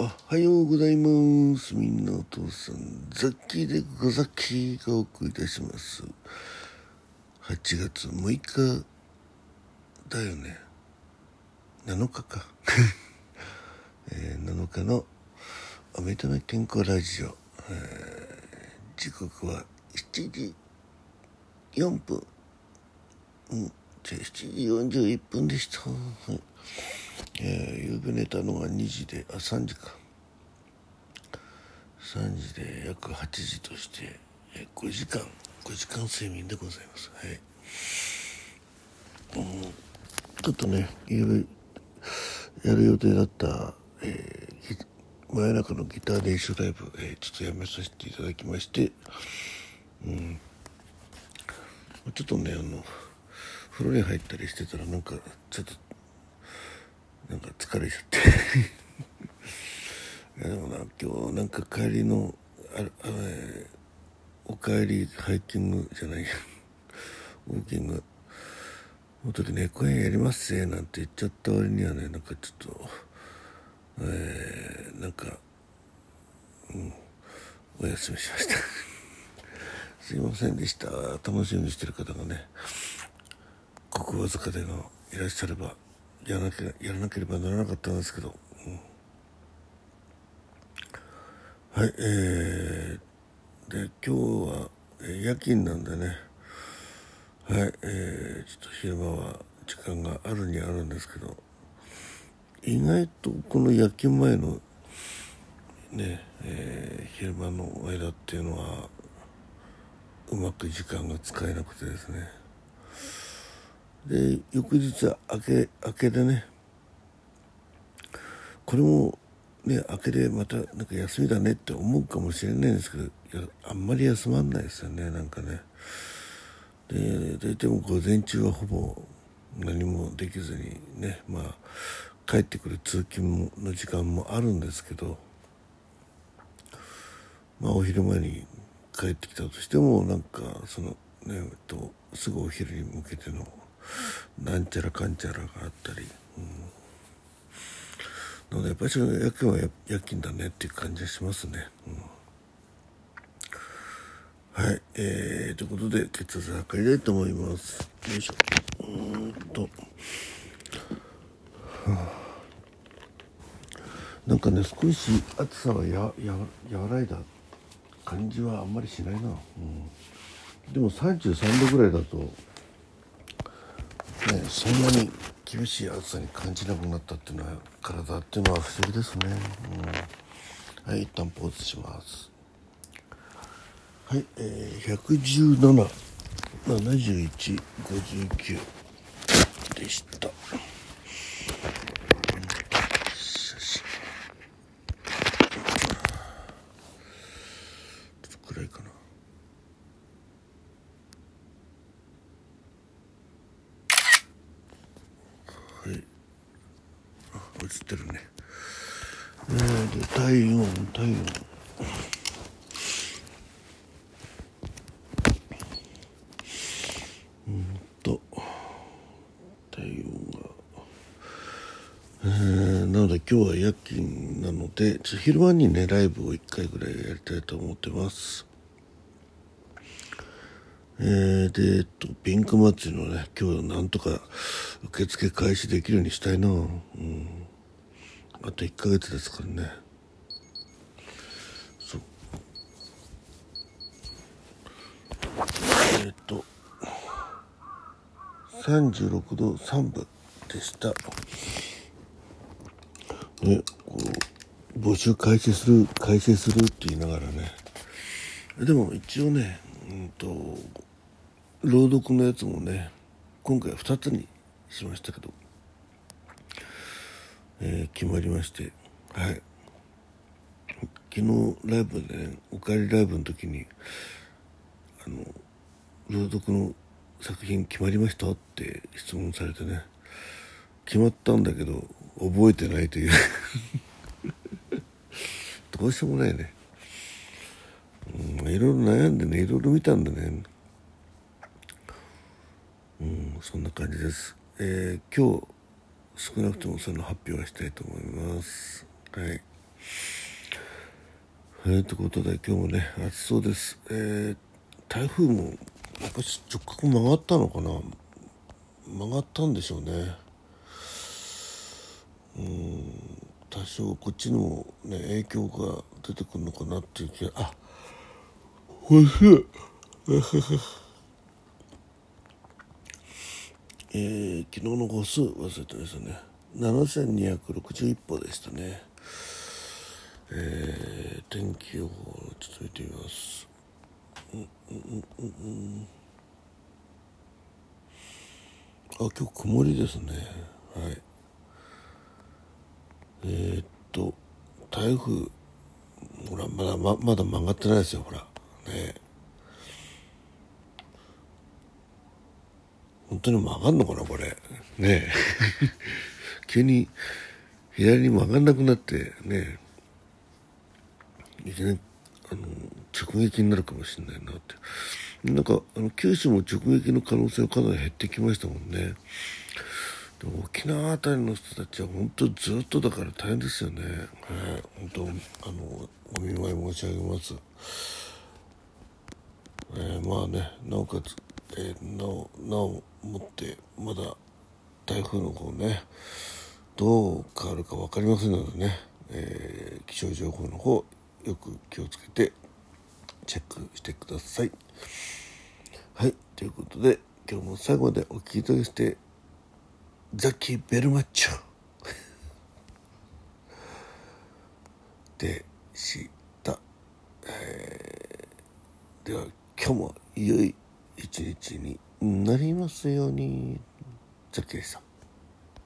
おはようございます。みんなお父さん、ザッキーでござっきがお送りいたします。8月6日だよね。7日か。えー7日のおめでめ健康ラジオ、えー時刻は7時4分。うん、じゃあ7時41分でした。はいえー、夕べ寝たのが2時であ3時か。3時で約8時として、えー5時間。5時間睡眠でございます。はい、うん、ちょっとね夕べやる予定だった、えー真夜中のギター練習ライブ、えーちょっとやめさせていただきましてうん。ちょっとねあの風呂に入ったりしてたらなんかちょっとなんか疲れちゃって。でもな今日なんか帰りのああえーお帰りハイキングじゃないや。ウォーキング。の時ね公園やりますぜなんて言っちゃった割にはねなんかちょっとえー、なんかうん。お休みしました。すいませんでした。楽しみにしてる方がねごくわずかでのいらっしゃれば。やらなけやらなければならなかったんですけど、はいえー、で今日は、夜勤なんでね。はいえー、ちょっと昼間は時間があるにあるんですけど。意外とこの夜勤前のね、えー昼間の間っていうのはうまく時間が使えなくてですね。で翌日は明け明けでね。これもね明けでまたなんか休みだねって思うかもしれないんですけどいやあんまり休まんないですよねなんかね。で大体も午前中はほぼ何もできずにねまあ帰ってくる通勤の時間もあるんですけどまあお昼前に帰ってきたとしてもなんかそのねえっとすぐお昼に向けてのなんちゃらかんちゃらがあったり、うん、なのでやっぱり夜勤は夜勤だねっていう感じがしますね、うん、はい。えー、ということで血圧測りたいと思います。よいしょ。うんと。なんかね少し暑さはやや和らいだ感じはあんまりしないな、うん、でも33度ぐらいだと、ね、そんなに厳しい暑さに感じなくなったっていうのは体っていうのは不思議ですね、うん、はい一旦ポーズします。はい、えー、1177159でした写真ちょっと暗いかなはいあ映ってるね。えー、で体温体温。うんと。体温がえーなので今日は夜勤なので昼間にねライブを1回ぐらいやりたいと思ってます。えー、でえっとピンク祭りのね今日なんとか受付開始できるようにしたいな。うん。あと1ヶ月ですからね。そう。えっと。36度3分でした。ね、こう募集開始する開始するって言いながらね。でも一応ねうんと朗読のやつもね今回は2つにしましたけど、えー決まりましてはい。昨日ライブでねおかえりライブの時にあの朗読の作品決まりましたって質問されてね決まったんだけど覚えてないという。どうしようもないね、うん、いろいろ悩んでねいろいろ見たんでね。うんそんな感じです。えー今日少なくともその発表はしたいと思います。はい。えー、ということで今日もね暑そうです、えー、台風もやっぱり直角曲がったのかな？曲がったんでしょうね。うん。多少こっちにもね影響が出てくるのかなっていう気が。あおいしい。えー、昨日の号数忘れてましたね。7261歩でしたね。えー、天気予報ちょっと見てみます。うんうんうんうん。あ今日曇りですね。はい。えー、っと台風ほらまだままだ曲がってないですよほら。ね。本当に曲がんのかなこれ。ね 急に左に曲がんなくなってねいきなりあの直撃になるかもしれないなって。なんかあの九州も直撃の可能性はかなり減ってきましたもんね。でも沖縄辺りの人たちは本当ずっとだから大変ですよね、はい、本当あのお見舞い申し上げます。えー、まあねなおかつ、えー、なおなおもってまだ台風の方ねどう変わるか分かりませんのでね、えー、気象情報の方よく気をつけてチェックしてください。はいということで今日も最後までお聴きいただきしてザキー・ベルマッチョ でした、えー、では今日も良い一日になりますようにザッキーでした。